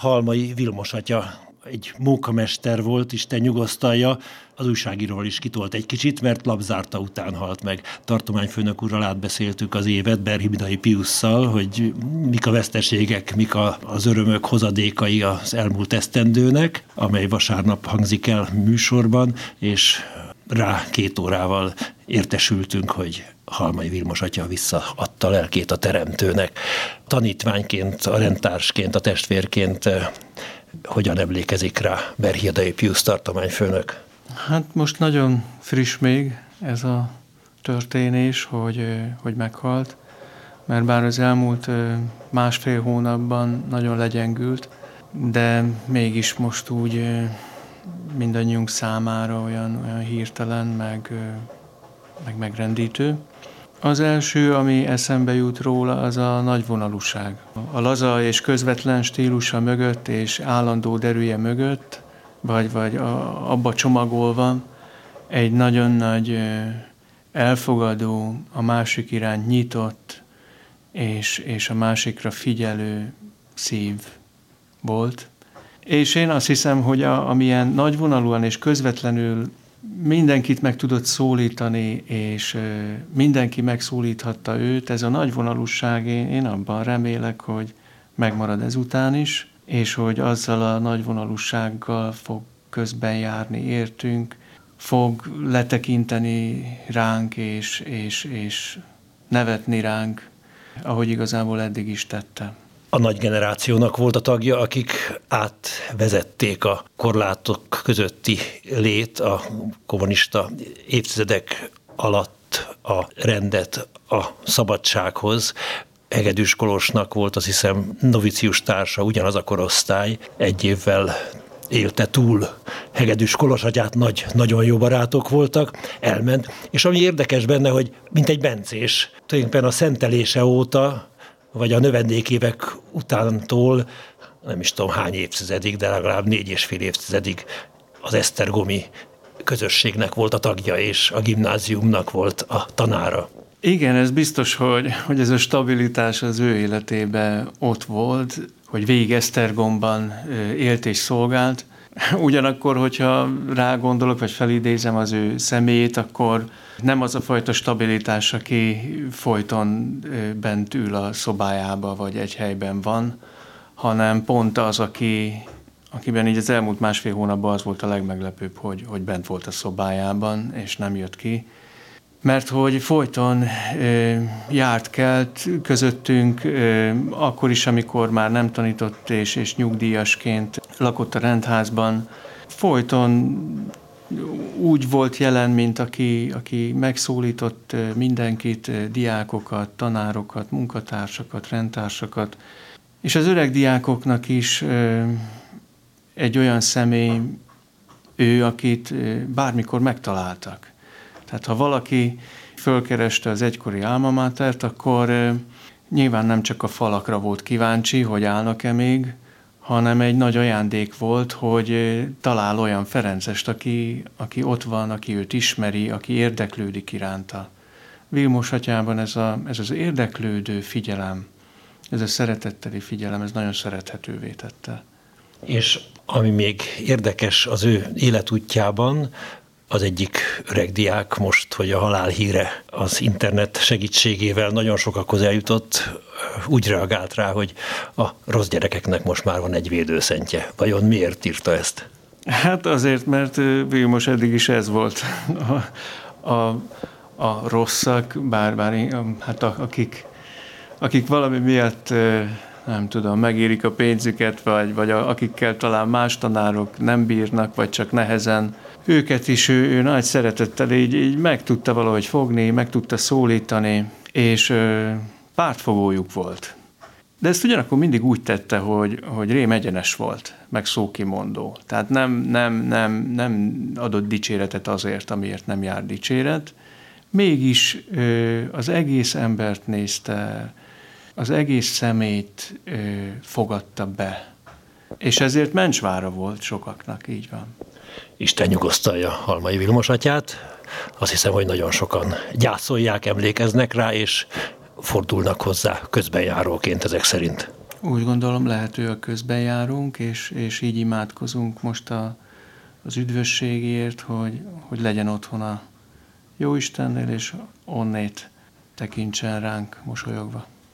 Halmai Vilmos atya egy munkamester volt, Isten nyugosztalja, az újságíróval is kitolt egy kicsit, mert labzárta után halt meg. Tartományfőnök úrral átbeszéltük az évet Berhimidai Piusszal, hogy mik a veszteségek, mik a, az örömök hozadékai az elmúlt esztendőnek, amely vasárnap hangzik el műsorban, és rá két órával értesültünk, hogy Halmai Vilmos atya visszaadta lelkét a teremtőnek. Tanítványként, a rendtársként, a testvérként eh, hogyan emlékezik rá Berhiadai Pius tartományfőnök? Hát most nagyon friss még ez a történés, hogy, eh, hogy meghalt, mert bár az elmúlt eh, másfél hónapban nagyon legyengült, de mégis most úgy mindannyiunk számára olyan, olyan hirtelen, meg, meg megrendítő. Az első, ami eszembe jut róla, az a nagyvonalúság. A laza és közvetlen stílusa mögött és állandó derűje mögött, vagy, vagy a, abba csomagolva egy nagyon nagy elfogadó, a másik irány nyitott és, és a másikra figyelő szív volt. És én azt hiszem, hogy a, amilyen nagyvonalúan és közvetlenül mindenkit meg tudott szólítani, és mindenki megszólíthatta őt, ez a nagyvonalúság, én, én abban remélek, hogy megmarad ezután is, és hogy azzal a nagyvonalúsággal fog közben járni, értünk, fog letekinteni ránk, és, és, és nevetni ránk, ahogy igazából eddig is tette a nagy generációnak volt a tagja, akik átvezették a korlátok közötti lét a kommunista évtizedek alatt a rendet a szabadsághoz. Egedűs Kolosnak volt azt hiszem novicius társa, ugyanaz a korosztály, egy évvel élte túl Hegedűs Kolosagyát, nagy, nagyon jó barátok voltak, elment, és ami érdekes benne, hogy mint egy bencés, tulajdonképpen a szentelése óta vagy a növendékévek utántól nem is tudom hány évtizedig, de legalább négy és fél évtizedig az Esztergomi közösségnek volt a tagja, és a gimnáziumnak volt a tanára. Igen, ez biztos, hogy, hogy ez a stabilitás az ő életében ott volt, hogy végig Esztergomban élt és szolgált. Ugyanakkor, hogyha rá gondolok, vagy felidézem az ő személyét, akkor nem az a fajta stabilitás, aki folyton bent ül a szobájába, vagy egy helyben van, hanem pont az, aki, akiben így az elmúlt másfél hónapban az volt a legmeglepőbb, hogy, hogy bent volt a szobájában, és nem jött ki. Mert hogy folyton ö, járt kelt közöttünk, ö, akkor is, amikor már nem tanított és, és nyugdíjasként lakott a rendházban, folyton úgy volt jelen, mint aki, aki megszólított mindenkit, diákokat, tanárokat, munkatársakat, rendtársakat, és az öreg diákoknak is egy olyan személy, ő, akit bármikor megtaláltak. Tehát ha valaki fölkereste az egykori álmamátert, akkor nyilván nem csak a falakra volt kíváncsi, hogy állnak-e még, hanem egy nagy ajándék volt, hogy talál olyan Ferencest, aki, aki ott van, aki őt ismeri, aki érdeklődik iránta. Vilmos atyában ez, a, ez az érdeklődő figyelem, ez a szeretetteli figyelem, ez nagyon szerethetővé tette. És ami még érdekes az ő életútjában, az egyik öreg diák most, hogy a halál híre az internet segítségével nagyon sokakhoz eljutott, úgy reagált rá, hogy a rossz gyerekeknek most már van egy védőszentje. Vajon miért írta ezt? Hát azért, mert Vilmos eddig is ez volt. A, a, a rosszak, bár, bár hát akik, akik valami miatt nem tudom, megérik a pénzüket, vagy, vagy a, akikkel talán más tanárok nem bírnak, vagy csak nehezen őket is ő, ő nagy szeretettel így, így meg tudta valahogy fogni, meg tudta szólítani, és ö, pártfogójuk volt. De ezt ugyanakkor mindig úgy tette, hogy, hogy rém egyenes volt, meg szókimondó. Tehát nem, nem, nem, nem adott dicséretet azért, amiért nem jár dicséret. Mégis ö, az egész embert nézte, az egész szemét ö, fogadta be. És ezért mencsvára volt sokaknak, így van. Isten nyugosztalja Halmai Vilmos atyát. Azt hiszem, hogy nagyon sokan gyászolják, emlékeznek rá, és fordulnak hozzá közbenjáróként ezek szerint. Úgy gondolom, lehető a közben járunk, és, és így imádkozunk most a, az üdvösségért, hogy, hogy legyen otthon a Jóistennél, és onnét tekintsen ránk mosolyogva.